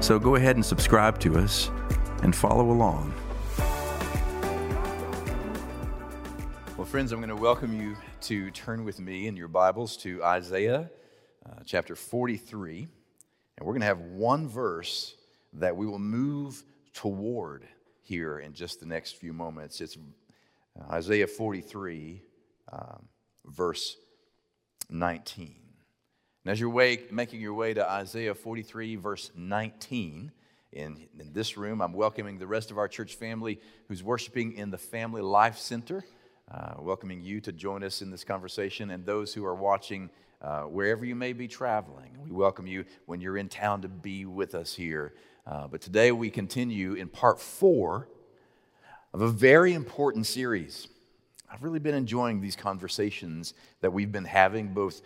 So go ahead and subscribe to us and follow along. Well, friends, I'm going to welcome you to turn with me in your Bibles to Isaiah uh, chapter 43. And we're going to have one verse that we will move toward here in just the next few moments. It's uh, Isaiah 43, um, verse 19. And as you're way, making your way to Isaiah 43, verse 19, in, in this room, I'm welcoming the rest of our church family who's worshiping in the Family Life Center. Uh, welcoming you to join us in this conversation and those who are watching uh, wherever you may be traveling. We welcome you when you're in town to be with us here. Uh, but today we continue in part four of a very important series. I've really been enjoying these conversations that we've been having, both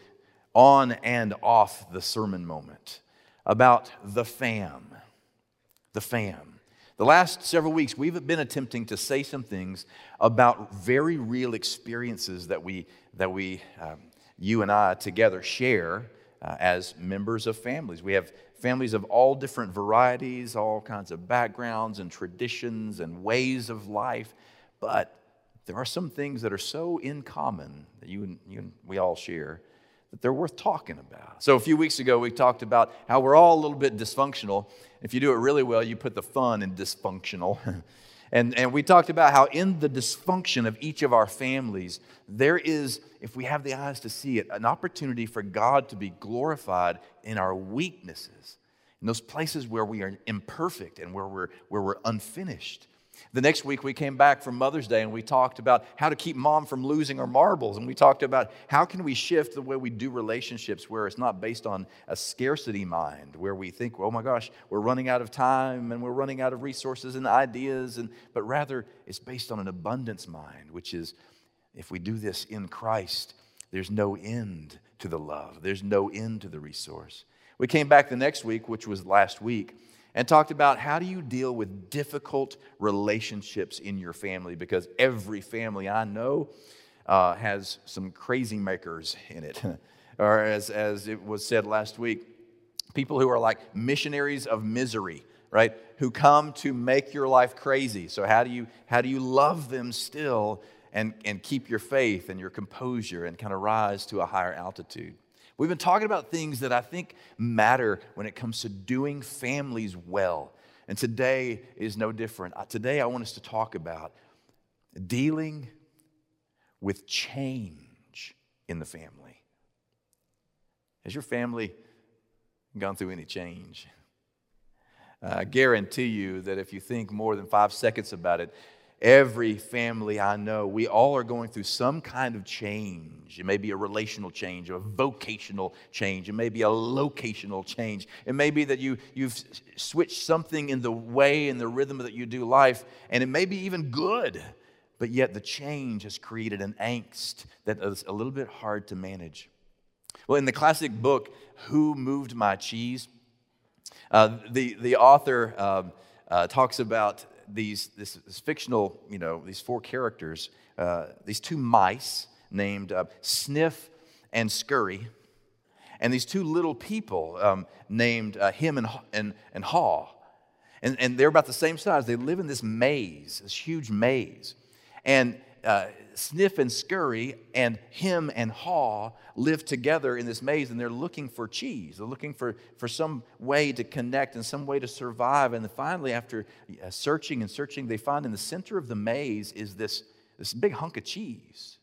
on and off the sermon moment about the fam. The fam. The last several weeks, we've been attempting to say some things about very real experiences that we, that we um, you and I together share uh, as members of families. We have families of all different varieties, all kinds of backgrounds and traditions and ways of life, but there are some things that are so in common that you and, you and we all share that they're worth talking about. So, a few weeks ago, we talked about how we're all a little bit dysfunctional. If you do it really well, you put the fun in dysfunctional. and, and we talked about how, in the dysfunction of each of our families, there is, if we have the eyes to see it, an opportunity for God to be glorified in our weaknesses, in those places where we are imperfect and where we're, where we're unfinished. The next week, we came back from Mother's Day and we talked about how to keep mom from losing her marbles. And we talked about how can we shift the way we do relationships where it's not based on a scarcity mind, where we think, oh my gosh, we're running out of time and we're running out of resources and ideas, and, but rather it's based on an abundance mind, which is if we do this in Christ, there's no end to the love, there's no end to the resource. We came back the next week, which was last week and talked about how do you deal with difficult relationships in your family because every family I know uh, has some crazy makers in it. or as, as it was said last week, people who are like missionaries of misery, right? Who come to make your life crazy. So how do you, how do you love them still and, and keep your faith and your composure and kind of rise to a higher altitude? We've been talking about things that I think matter when it comes to doing families well. And today is no different. Uh, today, I want us to talk about dealing with change in the family. Has your family gone through any change? I guarantee you that if you think more than five seconds about it, Every family I know, we all are going through some kind of change. It may be a relational change, a vocational change, it may be a locational change. It may be that you, you've switched something in the way and the rhythm that you do life, and it may be even good, but yet the change has created an angst that is a little bit hard to manage. Well, in the classic book, Who Moved My Cheese? Uh, the, the author um, uh, talks about these this, this, fictional, you know, these four characters, uh, these two mice named uh, Sniff and Scurry, and these two little people um, named uh, Hem and, and, and Haw. And, and they're about the same size. They live in this maze, this huge maze. And uh, Sniff and Scurry and Hem and Haw live together in this maze and they're looking for cheese. They're looking for, for some way to connect and some way to survive. And finally, after uh, searching and searching, they find in the center of the maze is this, this big hunk of cheese.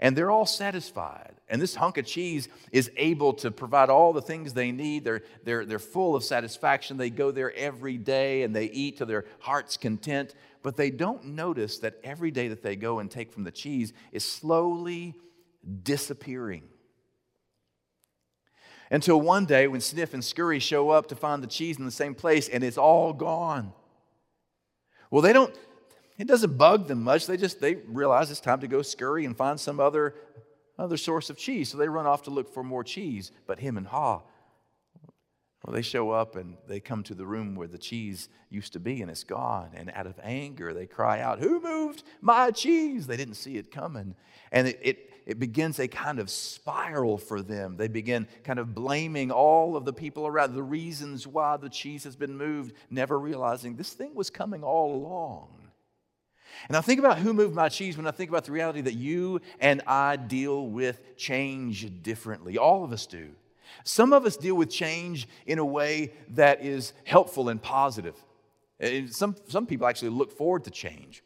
And they're all satisfied. And this hunk of cheese is able to provide all the things they need. They're, they're, they're full of satisfaction. They go there every day and they eat to their heart's content but they don't notice that every day that they go and take from the cheese is slowly disappearing. Until one day when Sniff and Scurry show up to find the cheese in the same place and it's all gone. Well, they don't, it doesn't bug them much. They just, they realize it's time to go scurry and find some other, other source of cheese. So they run off to look for more cheese. But Hem and Haw, well, they show up and they come to the room where the cheese used to be and it's gone. And out of anger, they cry out, Who moved my cheese? They didn't see it coming. And it, it, it, begins a kind of spiral for them. They begin kind of blaming all of the people around, the reasons why the cheese has been moved, never realizing this thing was coming all along. And I think about who moved my cheese when I think about the reality that you and I deal with change differently. All of us do. Some of us deal with change in a way that is helpful and positive. Some, some people actually look forward to change.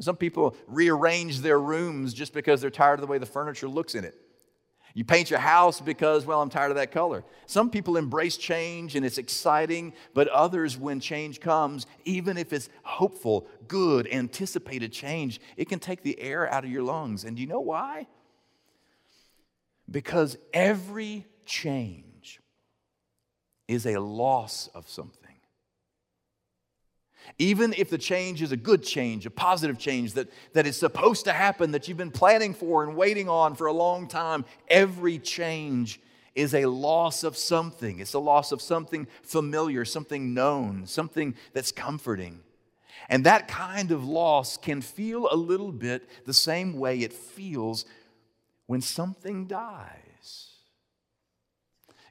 Some people rearrange their rooms just because they're tired of the way the furniture looks in it. You paint your house because, well, I'm tired of that color. Some people embrace change and it's exciting, but others, when change comes, even if it's hopeful, good, anticipated change, it can take the air out of your lungs. And do you know why? Because every change is a loss of something. Even if the change is a good change, a positive change that, that is supposed to happen, that you've been planning for and waiting on for a long time, every change is a loss of something. It's a loss of something familiar, something known, something that's comforting. And that kind of loss can feel a little bit the same way it feels when something dies.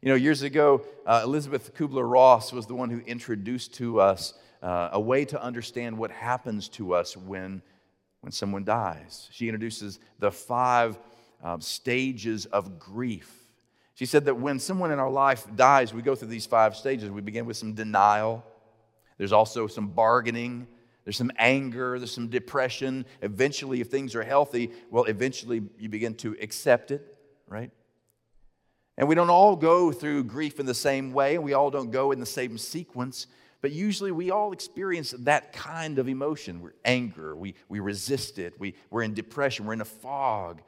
You know, years ago, uh, Elisabeth Kubler Ross was the one who introduced to us uh, a way to understand what happens to us when, when someone dies. She introduces the five um, stages of grief. She said that when someone in our life dies, we go through these five stages. We begin with some denial, there's also some bargaining. There's some anger, there's some depression. Eventually, if things are healthy, well, eventually you begin to accept it, right? And we don't all go through grief in the same way, and we all don't go in the same sequence, but usually we all experience that kind of emotion. We're anger, we, we resist it, we, we're in depression, we're in a fog.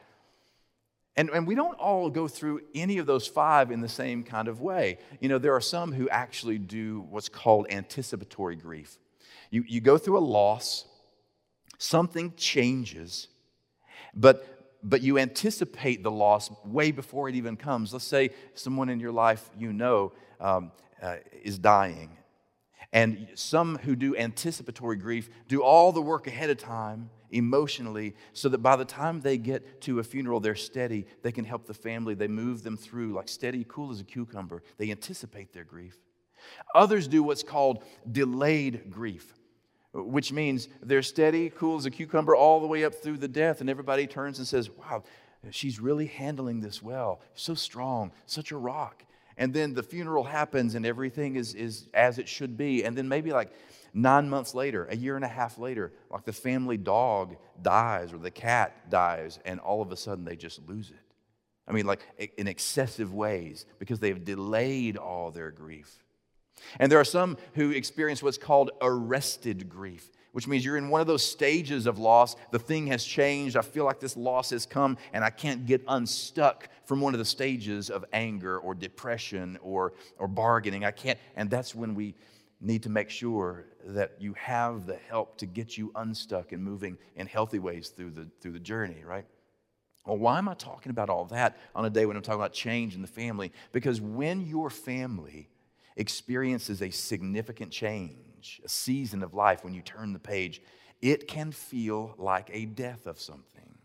And, and we don't all go through any of those five in the same kind of way. You know, there are some who actually do what's called anticipatory grief. You, you go through a loss, something changes, but but you anticipate the loss way before it even comes. Let's say someone in your life you know um, uh, is dying. And some who do anticipatory grief do all the work ahead of time emotionally so that by the time they get to a funeral, they're steady. They can help the family. They move them through like steady, cool as a cucumber. They anticipate their grief. Others do what's called delayed grief which means they're steady, cool as a cucumber, all the way up through the death. And everybody turns and says, Wow, she's really handling this well. So strong, such a rock. And then the funeral happens and everything is, is as it should be. And then maybe like nine months later, a year and a half later, like the family dog dies or the cat dies, and all of a sudden they just lose it. I mean, like in excessive ways because they've delayed all their grief. And there are some who experience what's called arrested grief, which means you're in one of those stages of loss. The thing has changed. I feel like this loss has come, and I can't get unstuck from one of the stages of anger or depression or, or bargaining. I can't. And that's when we need to make sure that you have the help to get you unstuck and moving in healthy ways through the, through the journey, right? Well, why am I talking about all that on a day when I'm talking about change in the family? Because when your family experiences a significant change, a season of life, when you turn the page, it can feel like a death of something.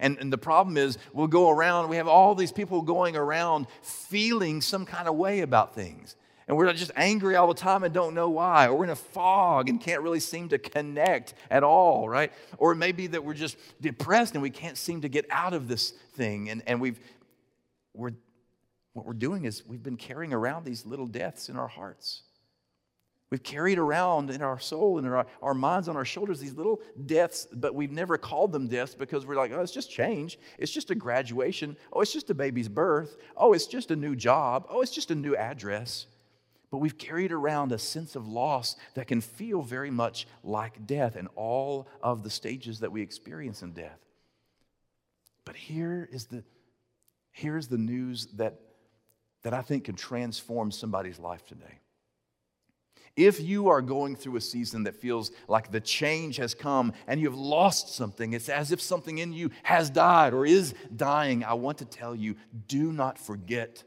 And, and the problem is, we'll go around, we have all these people going around feeling some kind of way about things. And we're just angry all the time and don't know why. Or we're in a fog and can't really seem to connect at all, right? Or it may be that we're just depressed and we can't seem to get out of this thing. And, and we've, we're what we're doing is we've been carrying around these little deaths in our hearts. We've carried around in our soul and in our, our minds on our shoulders these little deaths, but we've never called them deaths because we're like, oh, it's just change. It's just a graduation. Oh, it's just a baby's birth. Oh, it's just a new job. Oh, it's just a new address. But we've carried around a sense of loss that can feel very much like death and all of the stages that we experience in death. But here is the, here's the news that that I think can transform somebody's life today. If you are going through a season that feels like the change has come and you've lost something, it's as if something in you has died or is dying, I want to tell you do not forget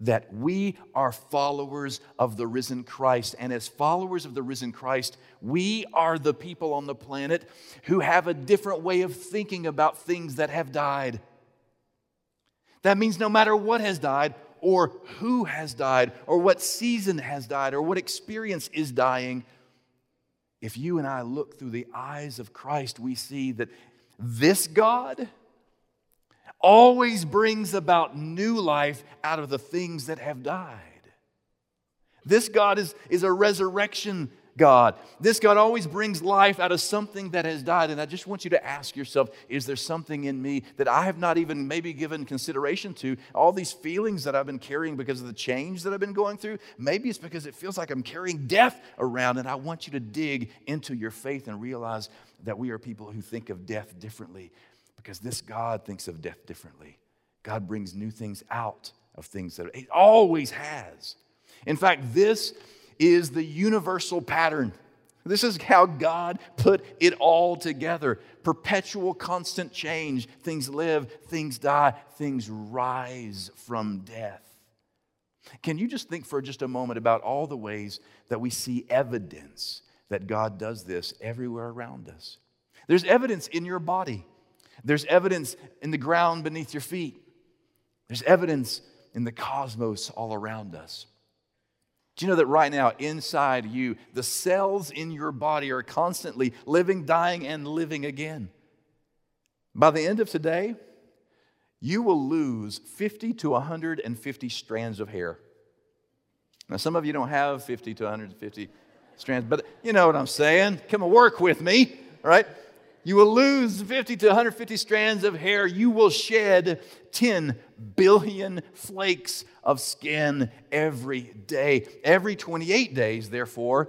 that we are followers of the risen Christ. And as followers of the risen Christ, we are the people on the planet who have a different way of thinking about things that have died. That means no matter what has died, or who has died, or what season has died, or what experience is dying, if you and I look through the eyes of Christ, we see that this God always brings about new life out of the things that have died. This God is, is a resurrection God. This God always brings life out of something that has died. And I just want you to ask yourself is there something in me that I have not even maybe given consideration to? All these feelings that I've been carrying because of the change that I've been going through, maybe it's because it feels like I'm carrying death around. And I want you to dig into your faith and realize that we are people who think of death differently because this God thinks of death differently. God brings new things out of things that it always has. In fact, this is the universal pattern. This is how God put it all together perpetual, constant change. Things live, things die, things rise from death. Can you just think for just a moment about all the ways that we see evidence that God does this everywhere around us? There's evidence in your body, there's evidence in the ground beneath your feet, there's evidence in the cosmos all around us. Do you know that right now, inside you, the cells in your body are constantly living, dying, and living again? By the end of today, you will lose 50 to 150 strands of hair. Now, some of you don't have 50 to 150 strands, but you know what I'm saying. Come and work with me, right? You will lose 50 to 150 strands of hair. You will shed 10 billion flakes of skin every day. Every 28 days, therefore,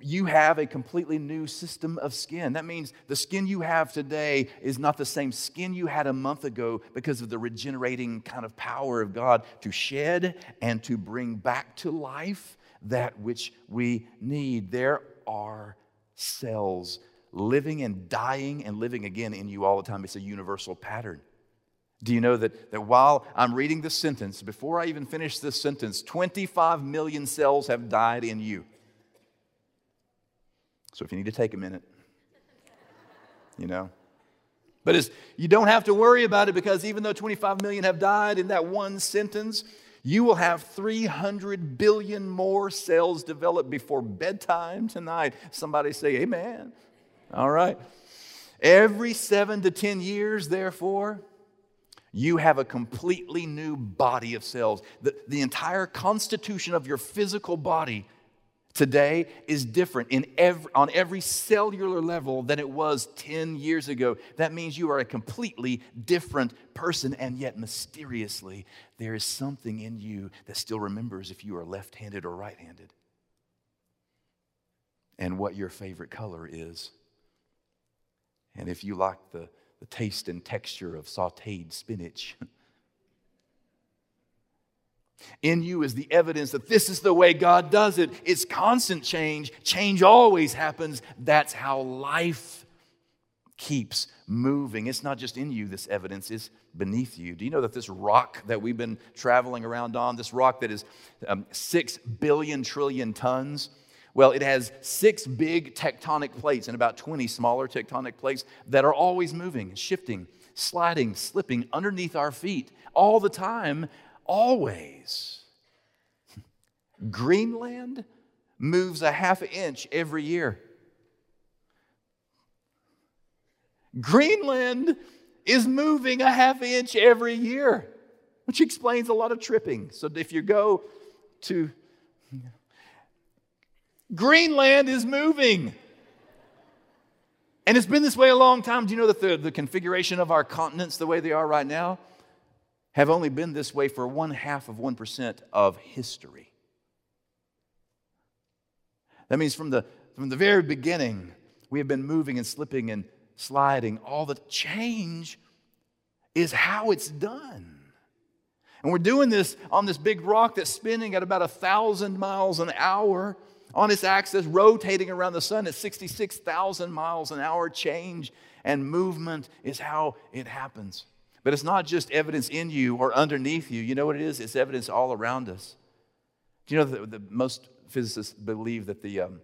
you have a completely new system of skin. That means the skin you have today is not the same skin you had a month ago because of the regenerating kind of power of God to shed and to bring back to life that which we need. There are cells living and dying and living again in you all the time. It's a universal pattern. Do you know that, that while I'm reading this sentence, before I even finish this sentence, 25 million cells have died in you? So if you need to take a minute, you know. But you don't have to worry about it because even though 25 million have died in that one sentence, you will have 300 billion more cells develop before bedtime tonight. Somebody say, Amen. All right. Every seven to 10 years, therefore, you have a completely new body of cells. The, the entire constitution of your physical body today is different in every, on every cellular level than it was 10 years ago. That means you are a completely different person, and yet mysteriously, there is something in you that still remembers if you are left handed or right handed and what your favorite color is. And if you like the, the taste and texture of sauteed spinach, in you is the evidence that this is the way God does it. It's constant change. Change always happens. That's how life keeps moving. It's not just in you, this evidence is beneath you. Do you know that this rock that we've been traveling around on, this rock that is um, six billion trillion tons, well, it has six big tectonic plates and about 20 smaller tectonic plates that are always moving, shifting, sliding, slipping underneath our feet all the time, always. Greenland moves a half inch every year. Greenland is moving a half inch every year, which explains a lot of tripping. So if you go to Greenland is moving. And it's been this way a long time. Do you know that the, the configuration of our continents, the way they are right now, have only been this way for one half of 1% of history? That means from the, from the very beginning, we have been moving and slipping and sliding. All the change is how it's done. And we're doing this on this big rock that's spinning at about a thousand miles an hour on its axis, rotating around the sun at 66,000 miles an hour. Change and movement is how it happens. But it's not just evidence in you or underneath you. You know what it is? It's evidence all around us. Do you know that the, most physicists believe that the, um,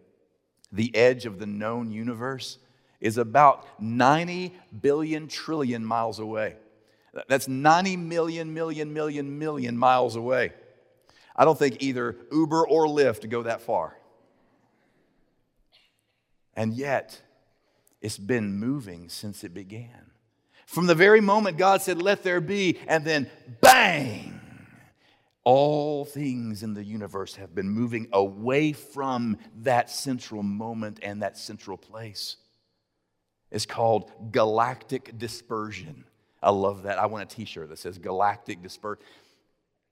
the edge of the known universe is about 90 billion trillion miles away? That's 90 million, million, million, million miles away. I don't think either Uber or Lyft go that far. And yet, it's been moving since it began. From the very moment God said, Let there be, and then bang, all things in the universe have been moving away from that central moment and that central place. It's called galactic dispersion. I love that. I want a t shirt that says galactic dispersion.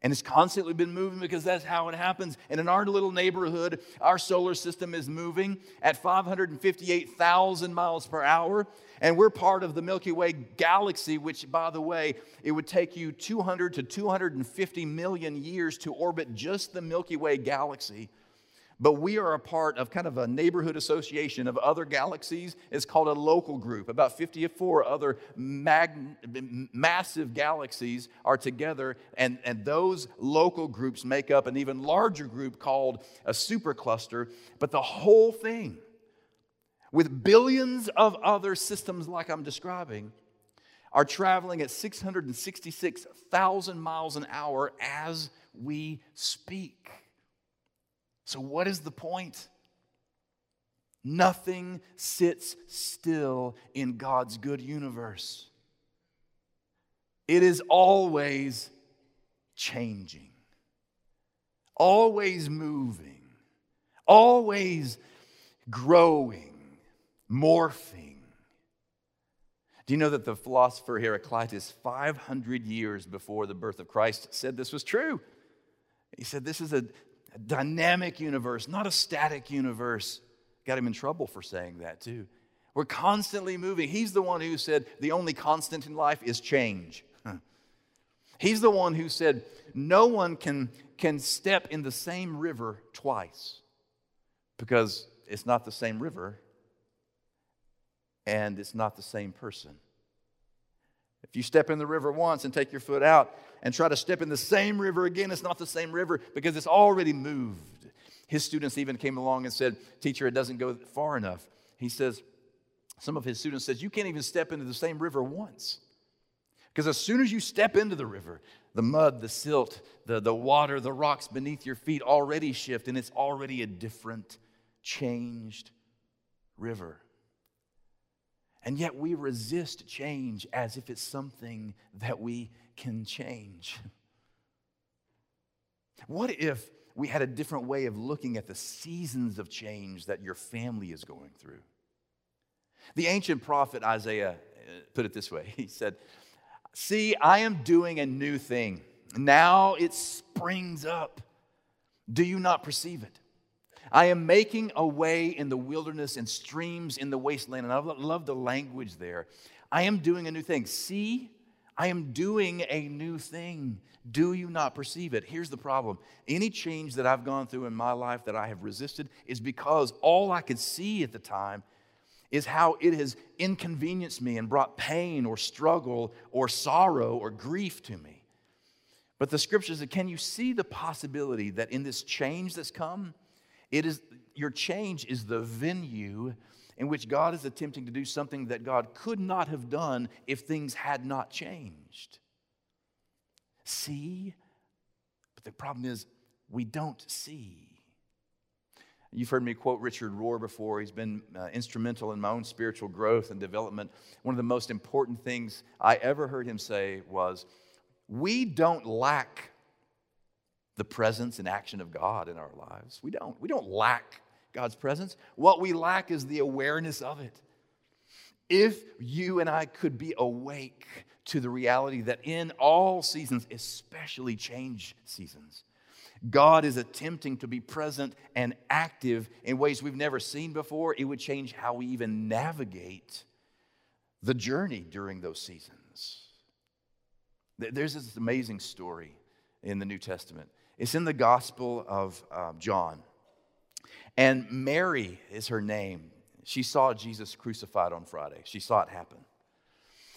And it's constantly been moving because that's how it happens. And in our little neighborhood, our solar system is moving at 558,000 miles per hour. And we're part of the Milky Way galaxy, which, by the way, it would take you 200 to 250 million years to orbit just the Milky Way galaxy. But we are a part of kind of a neighborhood association of other galaxies. It's called a local group. About 54 other mag- massive galaxies are together, and, and those local groups make up an even larger group called a supercluster. But the whole thing, with billions of other systems like I'm describing, are traveling at 666,000 miles an hour as we speak. So, what is the point? Nothing sits still in God's good universe. It is always changing, always moving, always growing, morphing. Do you know that the philosopher Heraclitus, 500 years before the birth of Christ, said this was true? He said, This is a, a dynamic universe, not a static universe. Got him in trouble for saying that too. We're constantly moving. He's the one who said the only constant in life is change. He's the one who said no one can, can step in the same river twice because it's not the same river and it's not the same person. If you step in the river once and take your foot out and try to step in the same river again, it's not the same river because it's already moved. His students even came along and said, Teacher, it doesn't go far enough. He says, some of his students says, You can't even step into the same river once. Because as soon as you step into the river, the mud, the silt, the, the water, the rocks beneath your feet already shift, and it's already a different, changed river. And yet we resist change as if it's something that we can change. What if we had a different way of looking at the seasons of change that your family is going through? The ancient prophet Isaiah uh, put it this way He said, See, I am doing a new thing. Now it springs up. Do you not perceive it? I am making a way in the wilderness and streams in the wasteland. And I love the language there. I am doing a new thing. See, I am doing a new thing. Do you not perceive it? Here's the problem any change that I've gone through in my life that I have resisted is because all I could see at the time is how it has inconvenienced me and brought pain or struggle or sorrow or grief to me. But the scripture that can you see the possibility that in this change that's come, it is, your change is the venue in which God is attempting to do something that God could not have done if things had not changed. See? But the problem is, we don't see. You've heard me quote Richard Rohr before. He's been uh, instrumental in my own spiritual growth and development. One of the most important things I ever heard him say was, We don't lack the presence and action of God in our lives. We don't. We don't lack God's presence. What we lack is the awareness of it. If you and I could be awake to the reality that in all seasons, especially change seasons, God is attempting to be present and active in ways we've never seen before, it would change how we even navigate the journey during those seasons. There's this amazing story in the New Testament. It's in the Gospel of uh, John. And Mary is her name. She saw Jesus crucified on Friday, she saw it happen.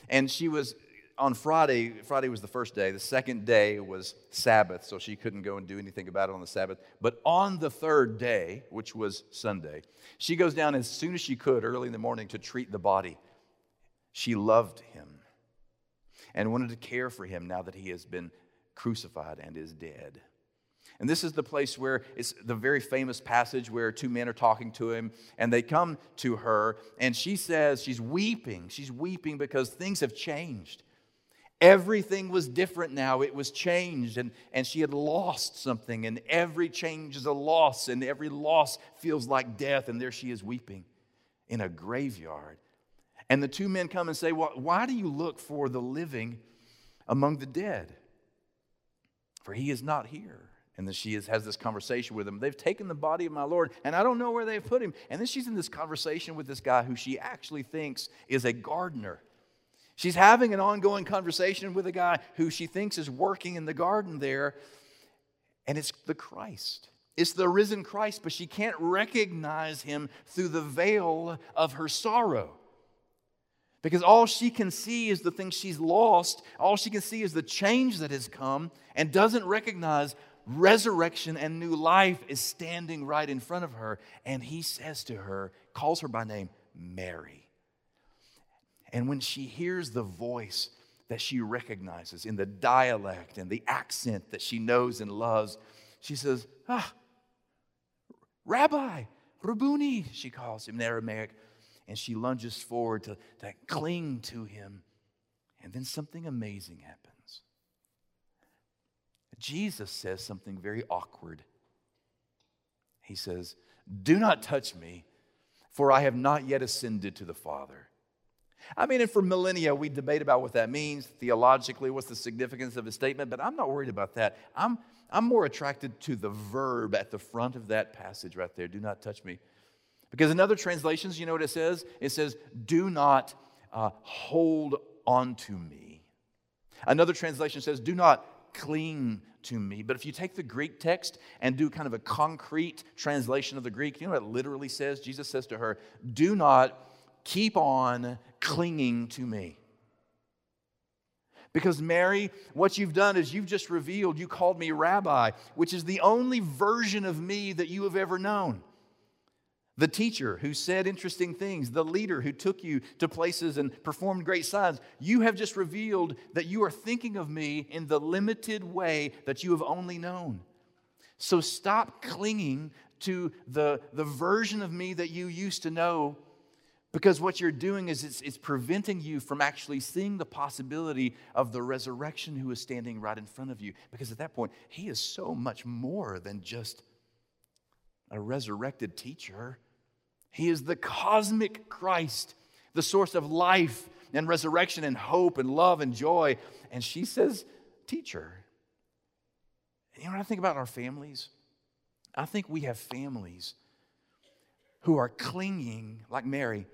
And she was on Friday, Friday was the first day. The second day was Sabbath, so she couldn't go and do anything about it on the Sabbath. But on the third day, which was Sunday, she goes down as soon as she could early in the morning to treat the body. She loved him and wanted to care for him now that he has been crucified and is dead. And this is the place where it's the very famous passage where two men are talking to him and they come to her and she says, she's weeping. She's weeping because things have changed. Everything was different now. It was changed, and, and she had lost something, and every change is a loss, and every loss feels like death, and there she is weeping in a graveyard. And the two men come and say, well, Why do you look for the living among the dead? For he is not here. And then she is, has this conversation with him. They've taken the body of my Lord, and I don't know where they've put him. And then she's in this conversation with this guy who she actually thinks is a gardener. She's having an ongoing conversation with a guy who she thinks is working in the garden there, and it's the Christ. It's the risen Christ, but she can't recognize him through the veil of her sorrow. Because all she can see is the things she's lost. All she can see is the change that has come and doesn't recognize resurrection and new life is standing right in front of her. And he says to her, calls her by name, Mary. And when she hears the voice that she recognizes in the dialect and the accent that she knows and loves, she says, Ah, Rabbi, Rabboni, she calls him in Aramaic. And she lunges forward to, to cling to him. And then something amazing happens. Jesus says something very awkward. He says, Do not touch me, for I have not yet ascended to the Father. I mean, and for millennia, we debate about what that means theologically, what's the significance of a statement, but I'm not worried about that. I'm, I'm more attracted to the verb at the front of that passage right there do not touch me. Because in other translations, you know what it says? It says, do not uh, hold on to me. Another translation says, do not cling to me. But if you take the Greek text and do kind of a concrete translation of the Greek, you know what it literally says? Jesus says to her, do not keep on clinging to me. Because, Mary, what you've done is you've just revealed, you called me rabbi, which is the only version of me that you have ever known. The teacher who said interesting things, the leader who took you to places and performed great signs. You have just revealed that you are thinking of me in the limited way that you have only known. So stop clinging to the, the version of me that you used to know because what you're doing is it's, it's, preventing you from actually seeing the possibility of the resurrection who is standing right in front of you. Because at that point, he is so much more than just a resurrected teacher. He is the cosmic Christ, the source of life and resurrection and hope and love and joy. And she says, Teacher. And You know what I think about our families? I think we have families who are clinging, like Mary,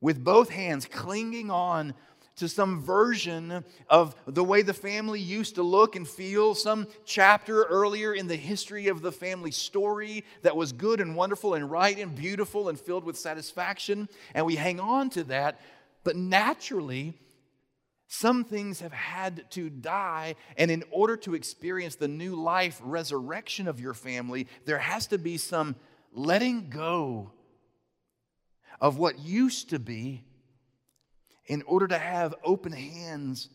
with both hands clinging on to some version of the way the family used to look and feel, some chapter earlier in the history of the family story that was good and wonderful and right and beautiful and filled with satisfaction. And we hang on to that. But naturally, some things have had to die. And in order to experience the new life resurrection of your family, there has to be some letting go of what used to be in order to have open hands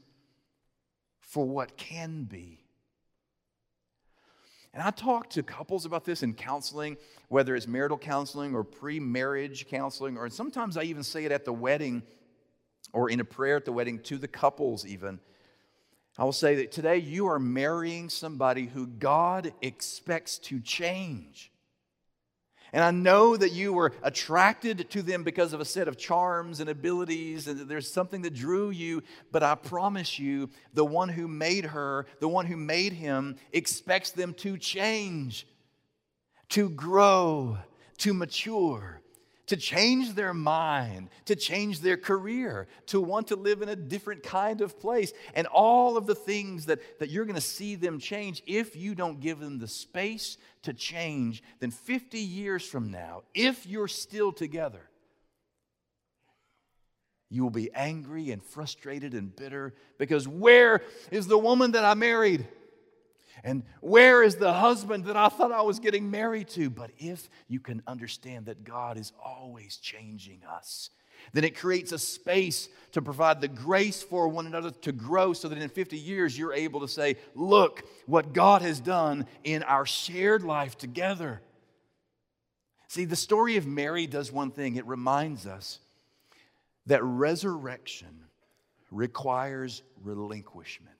for what can be. And I talk to couples about this in counseling, whether it's marital counseling or pre marriage counseling, or sometimes I even say it at the wedding or in a prayer at the wedding to the couples, even. I will say that today you are marrying somebody who God expects to change. And I know that you were attracted to them because of a set of charms and abilities, and there's something that drew you. But I promise you, the one who made her, the one who made him, expects them to change, to grow, to mature, to change their mind, to change their career, to want to live in a different kind of place, and all of the things that, that you're going to see them change if you don't give them the space to change, then 50 years from now, if you're still together, you will be angry and frustrated and bitter because where is the woman that I married? And where is the husband that I thought I was getting married to? But if you can understand that God is always changing us, then it creates a space to provide the grace for one another to grow so that in 50 years you're able to say, Look what God has done in our shared life together. See, the story of Mary does one thing it reminds us that resurrection requires relinquishment.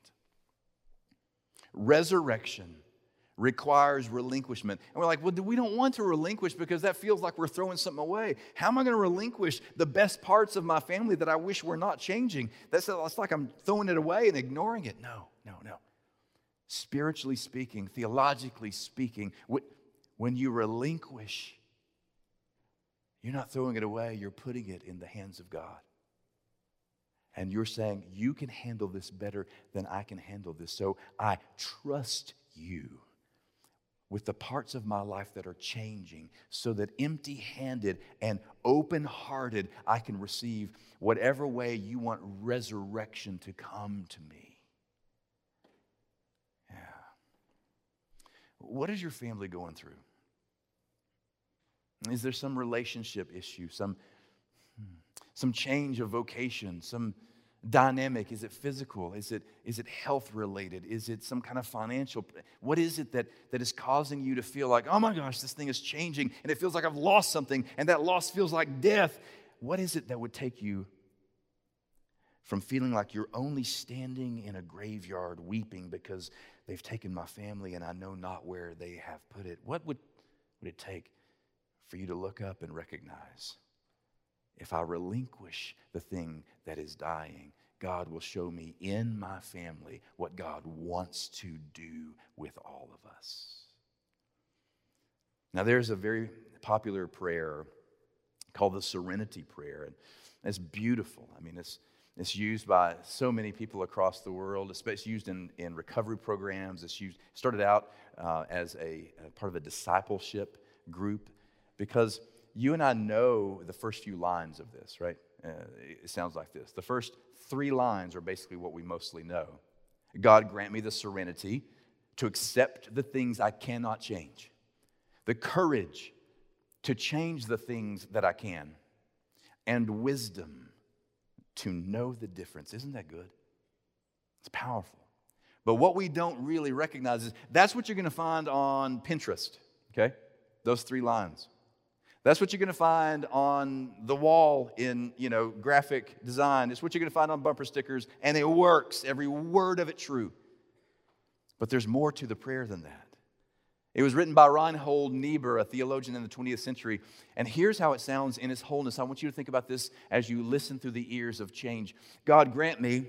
Resurrection requires relinquishment. And we're like, well, we don't want to relinquish because that feels like we're throwing something away. How am I going to relinquish the best parts of my family that I wish were not changing? That's, that's like I'm throwing it away and ignoring it. No, no, no. Spiritually speaking, theologically speaking, when you relinquish, you're not throwing it away, you're putting it in the hands of God and you're saying, You can handle this better than I can handle this. So I trust you with the parts of my life that are changing so that empty handed and open hearted I can receive whatever way you want resurrection to come to me. Yeah. What is your family going through? Is there some relationship issue, some some change of vocation, some dynamic? Is it physical? Is it, is it health related? Is it some kind of financial? What is it that, that is causing you to feel like, oh my gosh, this thing is changing and it feels like I've lost something and that loss feels like death? What is it that would take you from feeling like you're only standing in a graveyard weeping because they've taken my family and I know not where they have put it? What would, would it take for you to look up and recognize? If I relinquish the thing that is dying, God will show me in my family what God wants to do with all of us. Now, there's a very popular prayer called the Serenity Prayer, and it's beautiful. I mean, it's, it's used by so many people across the world. It's used in, in recovery programs. It's used, started out uh, as a, a part of a discipleship group because you and I know the first few lines of this, right? Uh, it sounds like this. The first three lines are basically what we mostly know God grant me the serenity to accept the things I cannot change, the courage to change the things that I can, and wisdom to know the difference. Isn't that good? It's powerful. But what we don't really recognize is that's what you're going to find on Pinterest, okay? Those three lines. That's what you're going to find on the wall in, you know, graphic design. It's what you're going to find on bumper stickers, and it works. Every word of it true. But there's more to the prayer than that. It was written by Reinhold Niebuhr, a theologian in the 20th century. And here's how it sounds in its wholeness. I want you to think about this as you listen through the ears of change. God, grant me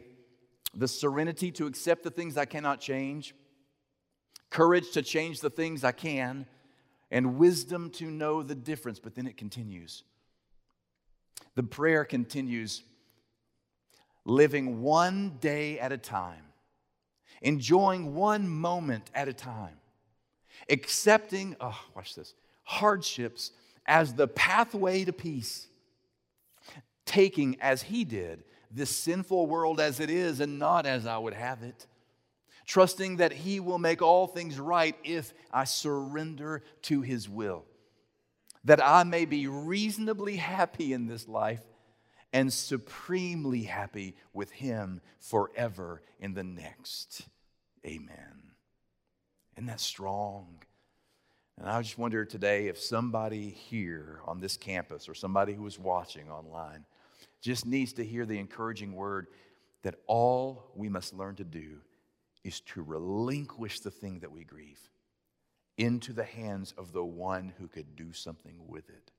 the serenity to accept the things I cannot change, courage to change the things I can and wisdom to know the difference. But then it continues. The prayer continues living one day at a time, enjoying one moment at a time, accepting, oh, watch this, hardships as the pathway to peace, taking as he did this sinful world as it is and not as I would have it trusting that He will make all things right if I surrender to His will. That I may be reasonably happy in this life and supremely happy with Him forever in the next. Amen. Isn't that strong? And I just wonder today if somebody here on this campus or somebody who is watching online just needs to hear the encouraging word that all we must learn to do is to relinquish the thing that we grieve into the hands of the one who could do something with it.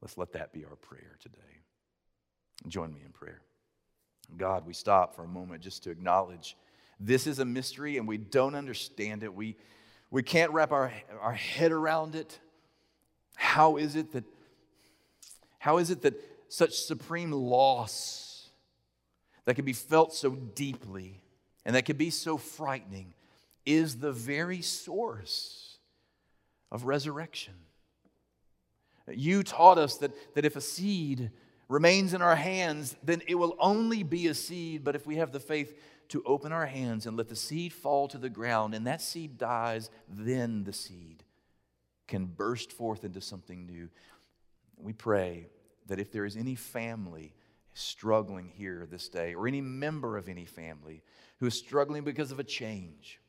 Let's let that be our prayer today. Join me in prayer. God, we stop for a moment just to acknowledge this is a mystery and we don't understand it. We, we can't wrap our, our head around it. How is it that How is it that such supreme loss that can be felt so deeply and that can be so frightening is the very source of resurrection? You taught us that, that if a seed remains in our hands, then it will only be a seed. But if we have the faith to open our hands and let the seed fall to the ground and that seed dies, then the seed can burst forth into something new. We pray that if there is any family struggling here this day, or any member of any family who is struggling because of a change,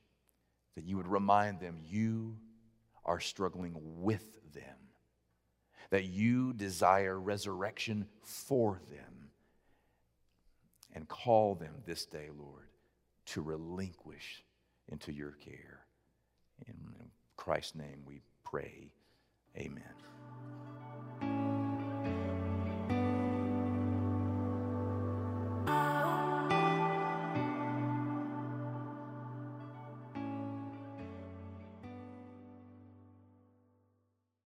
that you would remind them you are struggling with them that you desire resurrection for them. And call them this day, Lord, to relinquish into your care. In Christ's name we pray. Amen.